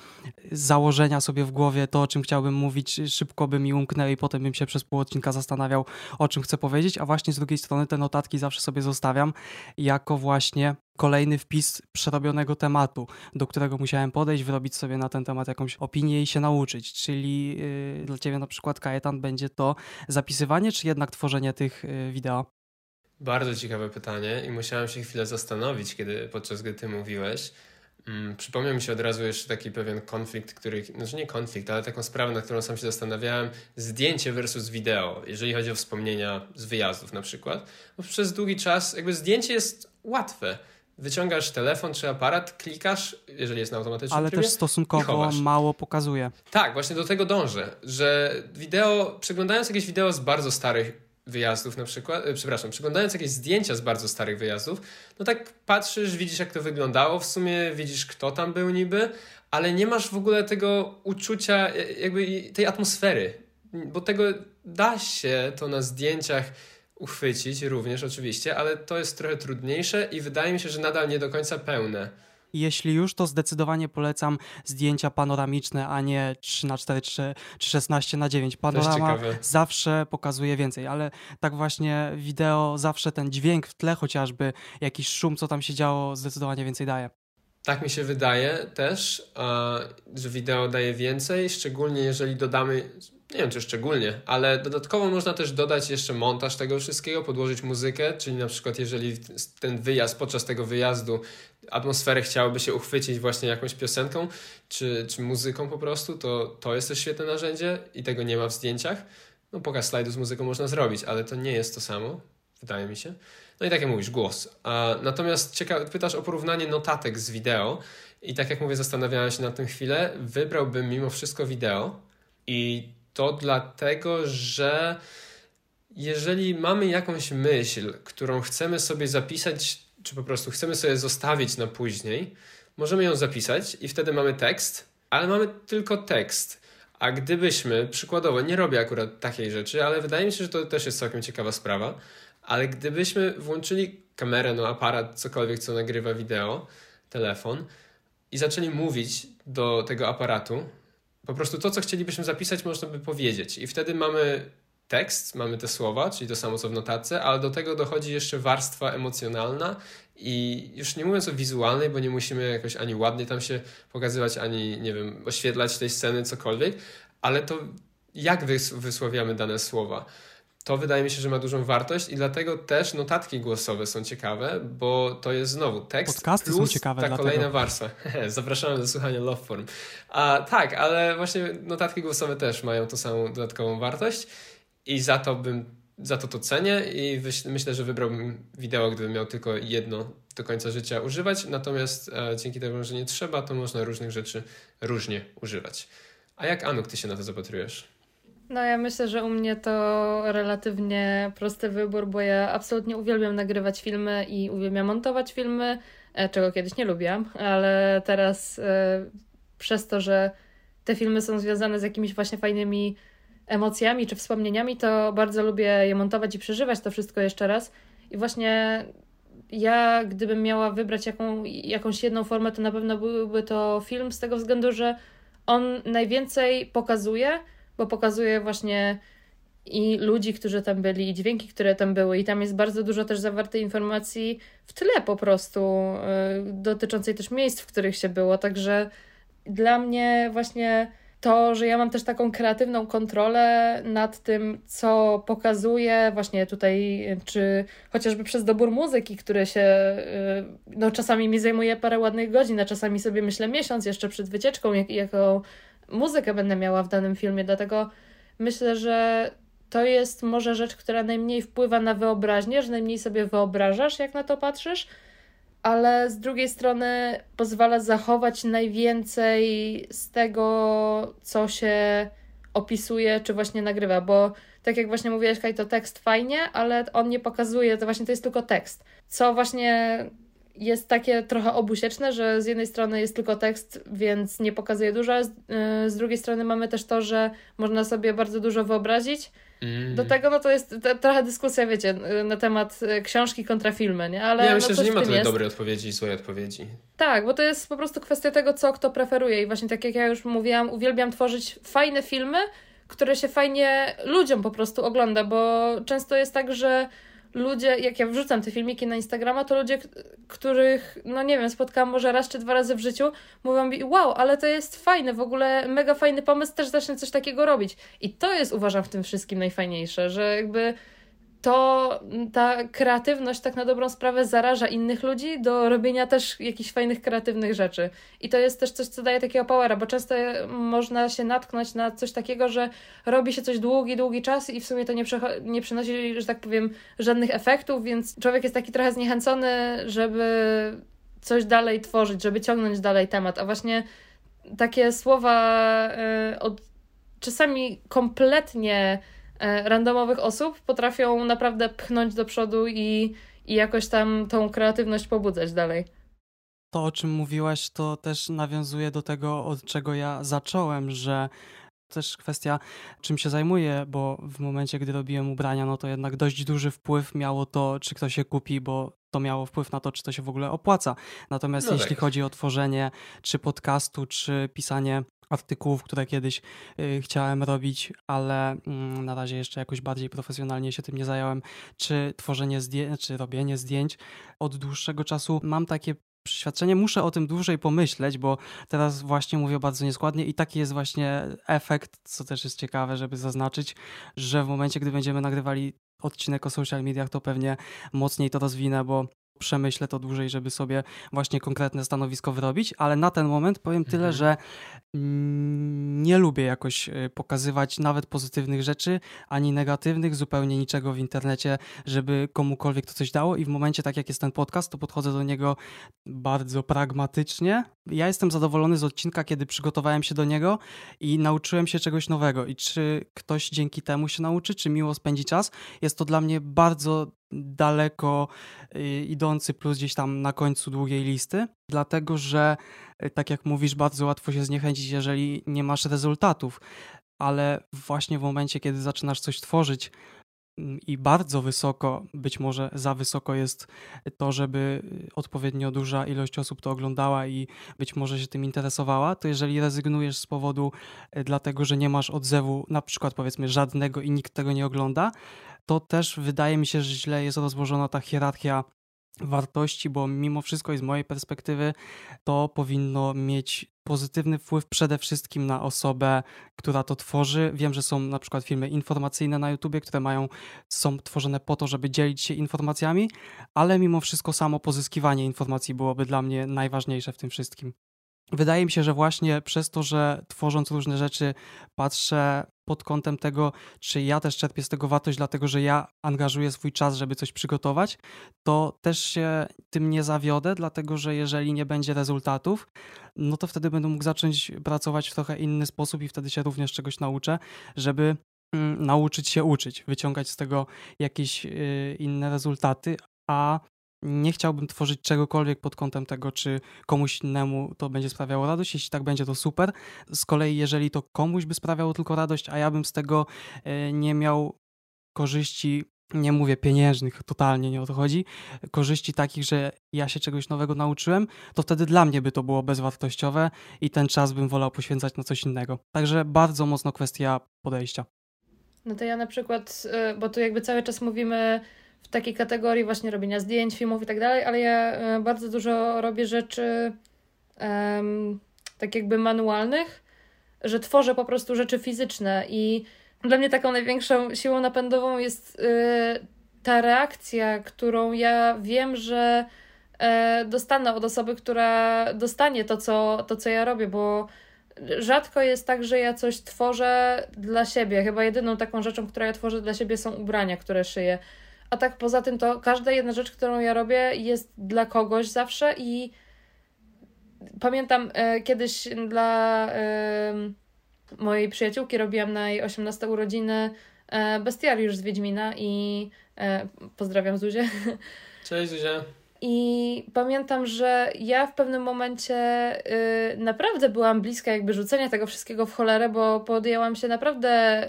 założenia sobie w głowie, to o czym chciałbym mówić, szybko by mi umknęły i potem bym się przez pół odcinka zastanawiał, o czym chcę powiedzieć, a właśnie z drugiej strony te notatki zawsze sobie zostawiam jako właśnie kolejny wpis przerobionego tematu, do którego musiałem podejść, wyrobić sobie na ten temat jakąś opinię i się nauczyć. Czyli yy, dla Ciebie na przykład, Kajetan, będzie to zapisywanie, czy jednak tworzenie tych yy, wideo? Bardzo ciekawe pytanie i musiałem się chwilę zastanowić, kiedy podczas gdy ty mówiłeś. Hmm, przypomniał mi się od razu jeszcze taki pewien konflikt, który, znaczy nie konflikt, ale taką sprawę, na którą sam się zastanawiałem. Zdjęcie versus wideo, jeżeli chodzi o wspomnienia z wyjazdów na przykład. Bo przez długi czas jakby zdjęcie jest łatwe. Wyciągasz telefon czy aparat, klikasz, jeżeli jest na automatycznym Ale trybie, też stosunkowo mało pokazuje. Tak, właśnie do tego dążę, że wideo, przeglądając jakieś wideo z bardzo starych wyjazdów na przykład, e, przepraszam, przeglądając jakieś zdjęcia z bardzo starych wyjazdów, no tak patrzysz, widzisz jak to wyglądało, w sumie widzisz kto tam był niby, ale nie masz w ogóle tego uczucia, e, jakby tej atmosfery, bo tego da się to na zdjęciach uchwycić również oczywiście, ale to jest trochę trudniejsze i wydaje mi się, że nadal nie do końca pełne. Jeśli już, to zdecydowanie polecam zdjęcia panoramiczne, a nie 3 na 4 czy, czy 16 na 9 Panorama zawsze pokazuje więcej, ale tak właśnie wideo, zawsze ten dźwięk w tle, chociażby jakiś szum, co tam się działo, zdecydowanie więcej daje. Tak mi się wydaje też, że wideo daje więcej, szczególnie jeżeli dodamy nie wiem czy szczególnie, ale dodatkowo można też dodać jeszcze montaż tego wszystkiego, podłożyć muzykę, czyli na przykład jeżeli ten wyjazd, podczas tego wyjazdu atmosferę chciałoby się uchwycić właśnie jakąś piosenką czy, czy muzyką po prostu, to to jest też świetne narzędzie i tego nie ma w zdjęciach. No pokaz slajdu z muzyką można zrobić, ale to nie jest to samo, wydaje mi się. No i tak jak mówisz, głos. A, natomiast ciekawe, pytasz o porównanie notatek z wideo i tak jak mówię, zastanawiałem się na tym chwilę, wybrałbym mimo wszystko wideo i to dlatego, że jeżeli mamy jakąś myśl, którą chcemy sobie zapisać, czy po prostu chcemy sobie zostawić na później, możemy ją zapisać i wtedy mamy tekst, ale mamy tylko tekst. A gdybyśmy, przykładowo, nie robię akurat takiej rzeczy, ale wydaje mi się, że to też jest całkiem ciekawa sprawa, ale gdybyśmy włączyli kamerę, no aparat, cokolwiek, co nagrywa wideo, telefon i zaczęli mówić do tego aparatu, po prostu to, co chcielibyśmy zapisać, można by powiedzieć. I wtedy mamy tekst, mamy te słowa, czyli to samo co w notatce, ale do tego dochodzi jeszcze warstwa emocjonalna i już nie mówiąc o wizualnej, bo nie musimy jakoś ani ładnie tam się pokazywać, ani nie wiem, oświetlać tej sceny, cokolwiek, ale to jak wysławiamy dane słowa to wydaje mi się, że ma dużą wartość i dlatego też notatki głosowe są ciekawe, bo to jest znowu tekst Podcasty plus są ciekawe ta dlatego. kolejna warstwa. Zapraszamy do słuchania Loveform. A tak, ale właśnie notatki głosowe też mają tą samą dodatkową wartość i za to bym za to to cenię i myślę, że wybrałbym wideo, gdybym miał tylko jedno do końca życia używać, natomiast e, dzięki temu, że nie trzeba, to można różnych rzeczy różnie używać. A jak Anuk, ty się na to zapatrujesz? No ja myślę, że u mnie to relatywnie prosty wybór, bo ja absolutnie uwielbiam nagrywać filmy i uwielbiam montować filmy, e, czego kiedyś nie lubiłam, ale teraz e, przez to, że te filmy są związane z jakimiś właśnie fajnymi emocjami czy wspomnieniami, to bardzo lubię je montować i przeżywać to wszystko jeszcze raz. I właśnie ja gdybym miała wybrać jaką, jakąś jedną formę, to na pewno byłby to film z tego względu, że on najwięcej pokazuje, bo pokazuje właśnie i ludzi, którzy tam byli, i dźwięki, które tam były, i tam jest bardzo dużo też zawartej informacji w tle po prostu, yy, dotyczącej też miejsc, w których się było. Także dla mnie właśnie to, że ja mam też taką kreatywną kontrolę nad tym, co pokazuję, właśnie tutaj, czy chociażby przez dobór muzyki, który się, y, no czasami mi zajmuje parę ładnych godzin, a czasami sobie myślę miesiąc jeszcze przed wycieczką, jak, jaką muzykę będę miała w danym filmie, dlatego myślę, że to jest może rzecz, która najmniej wpływa na wyobraźnię, że najmniej sobie wyobrażasz, jak na to patrzysz, ale z drugiej strony pozwala zachować najwięcej z tego, co się opisuje, czy właśnie nagrywa, bo tak jak właśnie mówiłeś, Kaj, to tekst fajnie, ale on nie pokazuje, to właśnie to jest tylko tekst. Co właśnie jest takie trochę obusieczne, że z jednej strony jest tylko tekst, więc nie pokazuje dużo, a z, z drugiej strony mamy też to, że można sobie bardzo dużo wyobrazić, Mm. Do tego no to jest trochę dyskusja, wiecie, na temat e, książki kontra filmy, nie? Ale ja myślę, no, że nie ma tutaj dobrej odpowiedzi i złej odpowiedzi. Tak, bo to jest po prostu kwestia tego, co kto preferuje i właśnie tak jak ja już mówiłam, uwielbiam tworzyć fajne filmy, które się fajnie ludziom po prostu ogląda, bo często jest tak, że ludzie, jak ja wrzucam te filmiki na Instagrama, to ludzie, których, no nie wiem, spotkałam może raz czy dwa razy w życiu, mówią mi, wow, ale to jest fajne, w ogóle mega fajny pomysł, też zacznę coś takiego robić. I to jest, uważam, w tym wszystkim najfajniejsze, że jakby to ta kreatywność tak na dobrą sprawę zaraża innych ludzi do robienia też jakichś fajnych, kreatywnych rzeczy. I to jest też coś, co daje takiego powera, bo często można się natknąć na coś takiego, że robi się coś długi, długi czas i w sumie to nie, nie przynosi, że tak powiem, żadnych efektów, więc człowiek jest taki trochę zniechęcony, żeby coś dalej tworzyć, żeby ciągnąć dalej temat. A właśnie takie słowa yy, od czasami kompletnie randomowych osób potrafią naprawdę pchnąć do przodu i, i jakoś tam tą kreatywność pobudzać dalej. To, o czym mówiłaś, to też nawiązuje do tego, od czego ja zacząłem, że też kwestia, czym się zajmuję, bo w momencie, gdy robiłem ubrania, no to jednak dość duży wpływ miało to, czy ktoś się kupi, bo to miało wpływ na to, czy to się w ogóle opłaca. Natomiast no jeśli tak. chodzi o tworzenie czy podcastu, czy pisanie artykułów, które kiedyś y, chciałem robić, ale mm, na razie jeszcze jakoś bardziej profesjonalnie się tym nie zająłem, czy tworzenie zdjęć, czy robienie zdjęć. Od dłuższego czasu mam takie przeświadczenie, muszę o tym dłużej pomyśleć, bo teraz właśnie mówię bardzo nieskładnie i taki jest właśnie efekt, co też jest ciekawe, żeby zaznaczyć, że w momencie, gdy będziemy nagrywali odcinek o social mediach, to pewnie mocniej to rozwinę, bo przemyślę to dłużej, żeby sobie właśnie konkretne stanowisko wyrobić, ale na ten moment powiem tyle, mhm. że mm, nie lubię jakoś y, pokazywać nawet pozytywnych rzeczy, ani negatywnych, zupełnie niczego w internecie, żeby komukolwiek to coś dało i w momencie, tak jak jest ten podcast, to podchodzę do niego bardzo pragmatycznie. Ja jestem zadowolony z odcinka, kiedy przygotowałem się do niego i nauczyłem się czegoś nowego i czy ktoś dzięki temu się nauczy, czy miło spędzi czas, jest to dla mnie bardzo daleko y, idący plus gdzieś tam na końcu długiej listy, dlatego że y, tak jak mówisz, bardzo łatwo się zniechęcić, jeżeli nie masz rezultatów, ale właśnie w momencie, kiedy zaczynasz coś tworzyć mm, i bardzo wysoko, być może za wysoko jest to, żeby odpowiednio duża ilość osób to oglądała i być może się tym interesowała, to jeżeli rezygnujesz z powodu y, dlatego, że nie masz odzewu, na przykład powiedzmy żadnego i nikt tego nie ogląda, to też wydaje mi się, że źle jest rozłożona ta hierarchia wartości, bo mimo wszystko i z mojej perspektywy to powinno mieć pozytywny wpływ przede wszystkim na osobę, która to tworzy. Wiem, że są na przykład filmy informacyjne na YouTubie, które mają, są tworzone po to, żeby dzielić się informacjami, ale mimo wszystko samo pozyskiwanie informacji byłoby dla mnie najważniejsze w tym wszystkim. Wydaje mi się, że właśnie przez to, że tworząc różne rzeczy, patrzę pod kątem tego, czy ja też czerpię z tego wartość, dlatego że ja angażuję swój czas, żeby coś przygotować, to też się tym nie zawiodę, dlatego że jeżeli nie będzie rezultatów, no to wtedy będę mógł zacząć pracować w trochę inny sposób i wtedy się również czegoś nauczę, żeby mm, nauczyć się uczyć, wyciągać z tego jakieś y, inne rezultaty, a nie chciałbym tworzyć czegokolwiek pod kątem tego, czy komuś innemu to będzie sprawiało radość. Jeśli tak będzie, to super. Z kolei, jeżeli to komuś by sprawiało tylko radość, a ja bym z tego e, nie miał korzyści nie mówię pieniężnych, totalnie nie o to chodzi, korzyści takich, że ja się czegoś nowego nauczyłem, to wtedy dla mnie by to było bezwartościowe i ten czas bym wolał poświęcać na coś innego. Także bardzo mocno kwestia podejścia. No to ja na przykład, y, bo tu jakby cały czas mówimy w takiej kategorii właśnie robienia zdjęć, filmów i tak dalej, ale ja y, bardzo dużo robię rzeczy um, tak jakby manualnych, że tworzę po prostu rzeczy fizyczne i dla mnie taką największą siłą napędową jest yy, ta reakcja, którą ja wiem, że yy, dostanę od osoby, która dostanie to co, to, co ja robię, bo rzadko jest tak, że ja coś tworzę dla siebie. Chyba jedyną taką rzeczą, którą ja tworzę dla siebie są ubrania, które szyję. A tak poza tym to każda jedna rzecz, którą ja robię jest dla kogoś zawsze i pamiętam e, kiedyś dla e, mojej przyjaciółki robiłam na jej 18 urodziny e, bestiariusz z Wiedźmina i e, pozdrawiam Zuzię. Cześć Zuzia. I pamiętam, że ja w pewnym momencie y, naprawdę byłam bliska jakby rzucenia tego wszystkiego w cholerę, bo podjęłam się naprawdę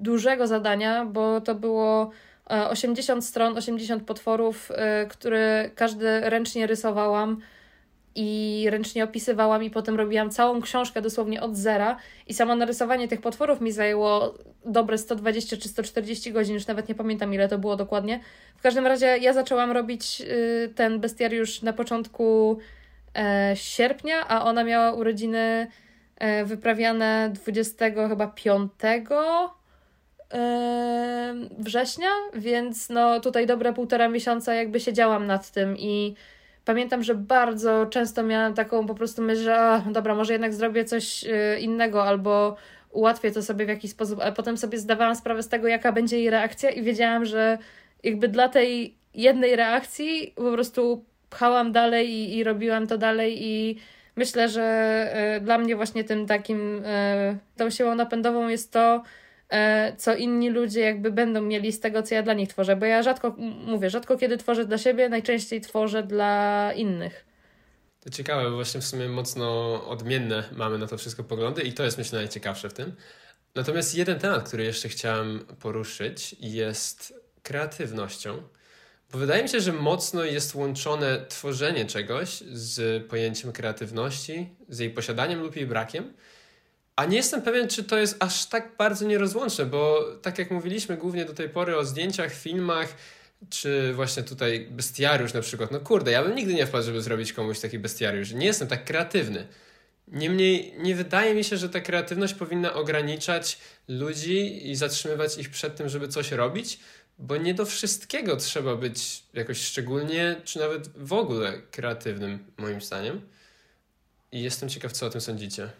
dużego zadania, bo to było 80 e, stron, 80 potworów, y, które każdy ręcznie rysowałam i ręcznie opisywałam i potem robiłam całą książkę dosłownie od zera i samo narysowanie tych potworów mi zajęło dobre 120 czy 140 godzin, już nawet nie pamiętam ile to było dokładnie. W każdym razie ja zaczęłam robić y, ten bestiariusz na początku e, sierpnia, a ona miała urodziny e, wyprawiane 20 chyba 5 e, września, więc no tutaj dobre półtora miesiąca jakby siedziałam nad tym i pamiętam, że bardzo często miałam taką po prostu myśl, że a, dobra, może jednak zrobię coś y, innego albo ułatwię to sobie w jakiś sposób, ale potem sobie zdawałam sprawę z tego, jaka będzie jej reakcja i wiedziałam, że jakby dla tej jednej reakcji po prostu pchałam dalej i, i robiłam to dalej i myślę, że y, dla mnie właśnie tym takim, y, tą siłą napędową jest to, co inni ludzie jakby będą mieli z tego, co ja dla nich tworzę, bo ja rzadko, mówię, rzadko kiedy tworzę dla siebie, najczęściej tworzę dla innych. To ciekawe, bo właśnie w sumie mocno odmienne mamy na to wszystko poglądy i to jest myślę najciekawsze w tym. Natomiast jeden temat, który jeszcze chciałem poruszyć jest kreatywnością, bo wydaje mi się, że mocno jest łączone tworzenie czegoś z pojęciem kreatywności, z jej posiadaniem lub jej brakiem. A nie jestem pewien, czy to jest aż tak bardzo nierozłączne, bo tak jak mówiliśmy głównie do tej pory o zdjęciach, filmach, czy właśnie tutaj bestiariusz na przykład. No kurde, ja bym nigdy nie wpadł, żeby zrobić komuś taki bestiariusz. Nie jestem tak kreatywny. Niemniej nie wydaje mi się, że ta kreatywność powinna ograniczać ludzi i zatrzymywać ich przed tym, żeby coś robić, bo nie do wszystkiego trzeba być jakoś szczególnie, czy nawet w ogóle kreatywnym, moim zdaniem. I jestem ciekaw, co o tym sądzicie.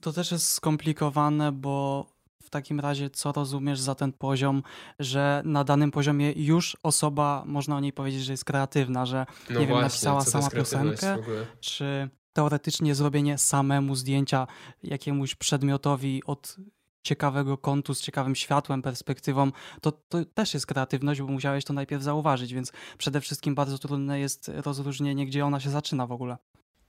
To też jest skomplikowane, bo w takim razie co rozumiesz za ten poziom, że na danym poziomie już osoba, można o niej powiedzieć, że jest kreatywna, że no nie wiem, napisała sama piosenkę, czy teoretycznie zrobienie samemu zdjęcia jakiemuś przedmiotowi od ciekawego kątu, z ciekawym światłem, perspektywą, to, to też jest kreatywność, bo musiałeś to najpierw zauważyć, więc przede wszystkim bardzo trudne jest rozróżnienie, gdzie ona się zaczyna w ogóle.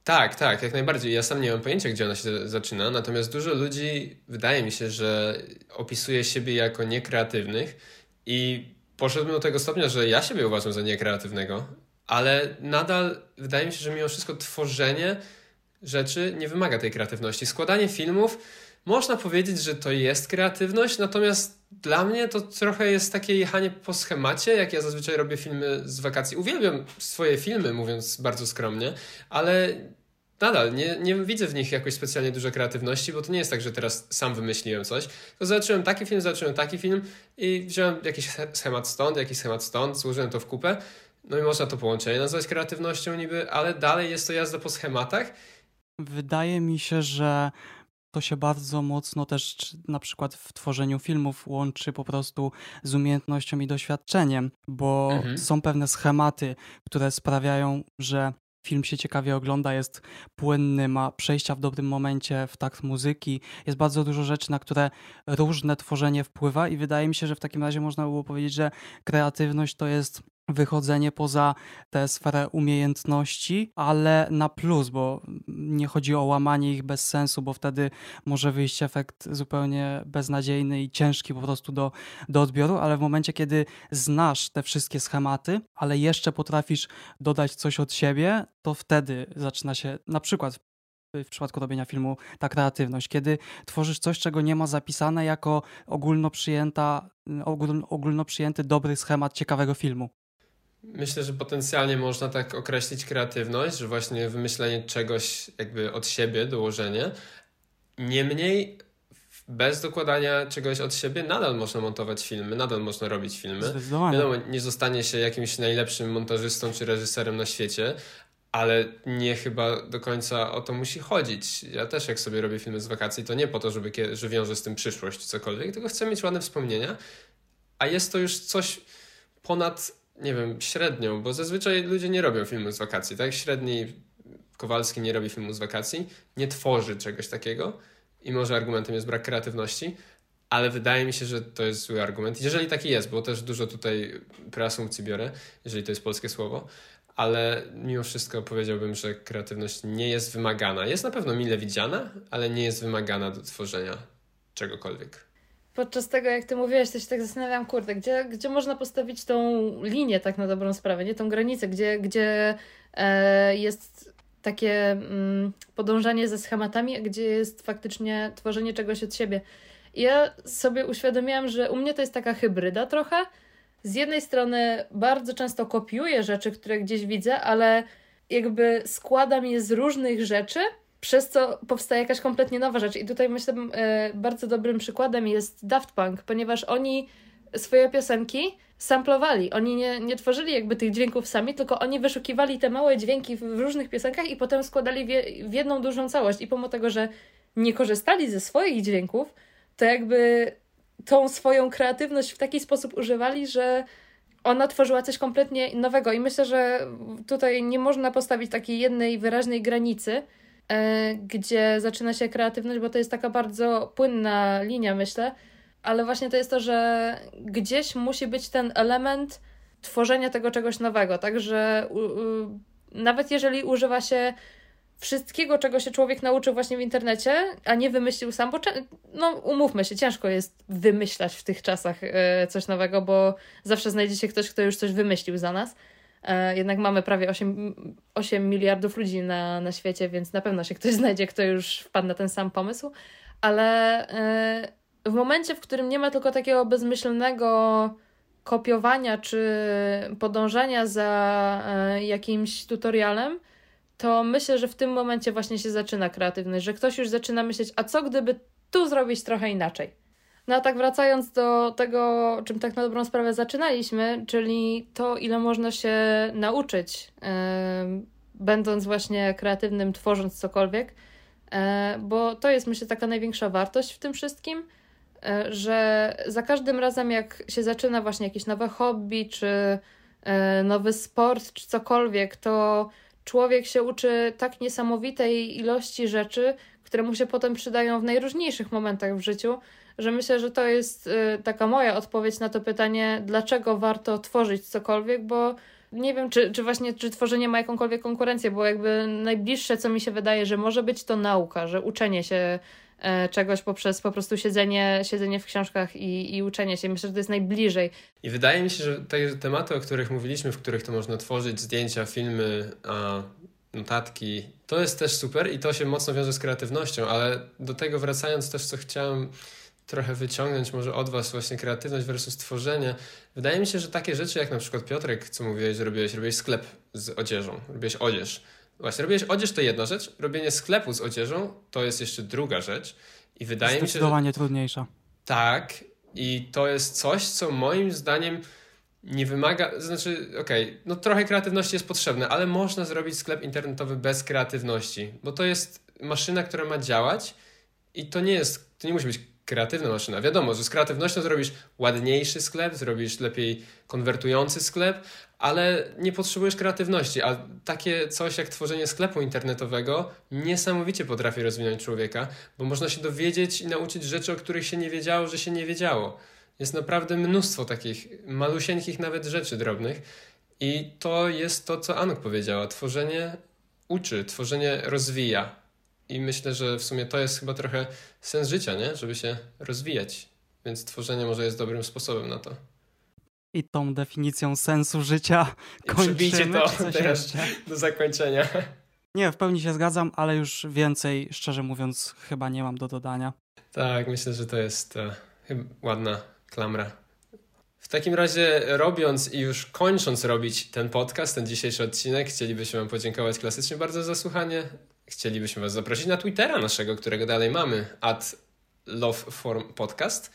Tak, tak, jak najbardziej. Ja sam nie mam pojęcia, gdzie ona się zaczyna, natomiast dużo ludzi, wydaje mi się, że opisuje siebie jako niekreatywnych i poszedłbym do tego stopnia, że ja siebie uważam za niekreatywnego, ale nadal wydaje mi się, że mimo wszystko tworzenie rzeczy nie wymaga tej kreatywności. Składanie filmów, można powiedzieć, że to jest kreatywność, natomiast dla mnie to trochę jest takie jechanie po schemacie, jak ja zazwyczaj robię filmy z wakacji. Uwielbiam swoje filmy, mówiąc bardzo skromnie, ale nadal nie, nie widzę w nich jakoś specjalnie dużo kreatywności, bo to nie jest tak, że teraz sam wymyśliłem coś. To zobaczyłem taki film, zobaczyłem taki film i wziąłem jakiś schemat stąd, jakiś schemat stąd, złożyłem to w kupę. No i można to połączenie nazwać kreatywnością niby, ale dalej jest to jazda po schematach. Wydaje mi się, że to się bardzo mocno też na przykład w tworzeniu filmów łączy po prostu z umiejętnością i doświadczeniem, bo mhm. są pewne schematy, które sprawiają, że film się ciekawie ogląda, jest płynny, ma przejścia w dobrym momencie, w takt muzyki. Jest bardzo dużo rzeczy, na które różne tworzenie wpływa i wydaje mi się, że w takim razie można by było powiedzieć, że kreatywność to jest wychodzenie poza tę sferę umiejętności, ale na plus, bo nie chodzi o łamanie ich bez sensu, bo wtedy może wyjść efekt zupełnie beznadziejny i ciężki po prostu do, do odbioru, ale w momencie, kiedy znasz te wszystkie schematy, ale jeszcze potrafisz dodać coś od siebie, to wtedy zaczyna się na przykład w przypadku robienia filmu ta kreatywność, kiedy tworzysz coś, czego nie ma zapisane jako ogólnoprzyjęta, ogólnoprzyjęty dobry schemat ciekawego filmu. Myślę, że potencjalnie można tak określić kreatywność, że właśnie wymyślenie czegoś jakby od siebie, dołożenie. Niemniej bez dokładania czegoś od siebie nadal można montować filmy, nadal można robić filmy. Zdecydowanie. Wiadomo, nie zostanie się jakimś najlepszym montażystą czy reżyserem na świecie, ale nie chyba do końca o to musi chodzić. Ja też jak sobie robię filmy z wakacji, to nie po to, żeby, że wiążę z tym przyszłość, cokolwiek, tylko chcę mieć ładne wspomnienia, a jest to już coś ponad nie wiem, średnią, bo zazwyczaj ludzie nie robią filmu z wakacji, tak? Średni Kowalski nie robi filmu z wakacji, nie tworzy czegoś takiego i może argumentem jest brak kreatywności, ale wydaje mi się, że to jest zły argument. Jeżeli taki jest, bo też dużo tutaj preasumpcji biorę, jeżeli to jest polskie słowo, ale mimo wszystko powiedziałbym, że kreatywność nie jest wymagana. Jest na pewno mile widziana, ale nie jest wymagana do tworzenia czegokolwiek podczas tego, jak ty mówiłeś, to się tak zastanawiam, kurde, gdzie, gdzie można postawić tą linię tak na dobrą sprawę, nie? Tą granicę, gdzie, gdzie e, jest takie mm, podążanie ze schematami, a gdzie jest faktycznie tworzenie czegoś od siebie. I ja sobie uświadomiłam, że u mnie to jest taka hybryda trochę. Z jednej strony bardzo często kopiuję rzeczy, które gdzieś widzę, ale jakby składam je z różnych rzeczy, przez co powstaje jakaś kompletnie nowa rzecz. I tutaj myślę, e, bardzo dobrym przykładem jest Daft Punk, ponieważ oni swoje piosenki samplowali. Oni nie, nie tworzyli jakby tych dźwięków sami, tylko oni wyszukiwali te małe dźwięki w, w różnych piosenkach i potem składali w, w jedną dużą całość. I pomimo tego, że nie korzystali ze swoich dźwięków, to jakby tą swoją kreatywność w taki sposób używali, że ona tworzyła coś kompletnie nowego. I myślę, że tutaj nie można postawić takiej jednej wyraźnej granicy, gdzie zaczyna się kreatywność, bo to jest taka bardzo płynna linia, myślę. Ale właśnie to jest to, że gdzieś musi być ten element tworzenia tego czegoś nowego. Także nawet jeżeli używa się wszystkiego, czego się człowiek nauczył właśnie w internecie, a nie wymyślił sam, bo no umówmy się, ciężko jest wymyślać w tych czasach e, coś nowego, bo zawsze znajdzie się ktoś, kto już coś wymyślił za nas. E, jednak mamy prawie 8, 8 miliardów ludzi na, na świecie, więc na pewno się ktoś znajdzie, kto już wpadł na ten sam pomysł. Ale e, w momencie, w którym nie ma tylko takiego bezmyślnego kopiowania czy podążania za e, jakimś tutorialem, to myślę, że w tym momencie właśnie się zaczyna kreatywność, że ktoś już zaczyna myśleć, a co gdyby tu zrobić trochę inaczej. No a tak wracając do tego, czym tak na dobrą sprawę zaczynaliśmy, czyli to, ile można się nauczyć, yy, będąc właśnie kreatywnym, tworząc cokolwiek, yy, bo to jest myślę taka największa wartość w tym wszystkim, yy, że za każdym razem jak się zaczyna właśnie jakieś nowe hobby, czy nowy sport, czy cokolwiek, to człowiek się uczy tak niesamowitej ilości rzeczy, które mu się potem przydają w najróżniejszych momentach w życiu, że myślę, że to jest y, taka moja odpowiedź na to pytanie, dlaczego warto tworzyć cokolwiek, bo nie wiem, czy, czy właśnie czy tworzenie ma jakąkolwiek konkurencję, bo jakby najbliższe, co mi się wydaje, że może być to nauka, że uczenie się e, czegoś poprzez po prostu siedzenie, siedzenie w książkach i, i uczenie się. Myślę, że to jest najbliżej. I wydaje mi się, że te tematy, o których mówiliśmy, w których to można tworzyć zdjęcia, filmy, a notatki, to jest też super i to się mocno wiąże z kreatywnością, ale do tego wracając też, co chciałem trochę wyciągnąć może od Was właśnie kreatywność versus tworzenie. Wydaje mi się, że takie rzeczy jak na przykład Piotrek, co mówiłeś, że robiłeś, robiłeś sklep z odzieżą, robiłeś odzież. Właśnie, robiłeś odzież to jedna rzecz, robienie sklepu z odzieżą to jest jeszcze druga rzecz i wydaje mi się. Zdecydowanie trudniejsza. Tak i to jest coś, co moim zdaniem nie wymaga, znaczy, okej, okay, no trochę kreatywności jest potrzebne, ale można zrobić sklep internetowy bez kreatywności, bo to jest maszyna, która ma działać i to nie jest, to nie musi być kreatywna maszyna. Wiadomo, że z kreatywnością zrobisz ładniejszy sklep, zrobisz lepiej konwertujący sklep, ale nie potrzebujesz kreatywności, a takie coś jak tworzenie sklepu internetowego niesamowicie potrafi rozwinąć człowieka, bo można się dowiedzieć i nauczyć rzeczy, o których się nie wiedziało, że się nie wiedziało. Jest naprawdę mnóstwo takich malusieńkich nawet rzeczy drobnych I to jest to, co Anuk powiedziała. Tworzenie uczy, tworzenie rozwija. I myślę, że w sumie to jest chyba trochę sens życia, nie? Żeby się rozwijać. Więc tworzenie może jest dobrym sposobem na to. I tą definicją sensu życia Przybijcie kończymy. to czy coś teraz jeszcze? do zakończenia. Nie, w pełni się zgadzam, ale już więcej, szczerze mówiąc, chyba nie mam do dodania. Tak, myślę, że to jest chyba ładna klamra. W takim razie, robiąc i już kończąc robić ten podcast, ten dzisiejszy odcinek, chcielibyśmy Wam podziękować klasycznie bardzo za słuchanie. Chcielibyśmy Was zaprosić na Twittera naszego, którego dalej mamy, at Loveform Podcast.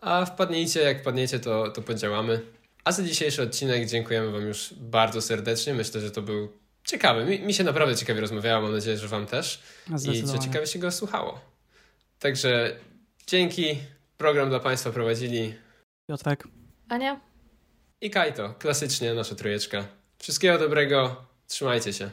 A wpadnijcie, jak wpadniecie, to, to podziałamy. A za dzisiejszy odcinek dziękujemy Wam już bardzo serdecznie. Myślę, że to był ciekawy. Mi, mi się naprawdę ciekawie rozmawiało, mam nadzieję, że Wam też. I że ciekawie się go słuchało. Także dzięki. Program dla Państwa prowadzili Piotrek. Ania? i Kajto, klasycznie nasza trójeczka. Wszystkiego dobrego, trzymajcie się.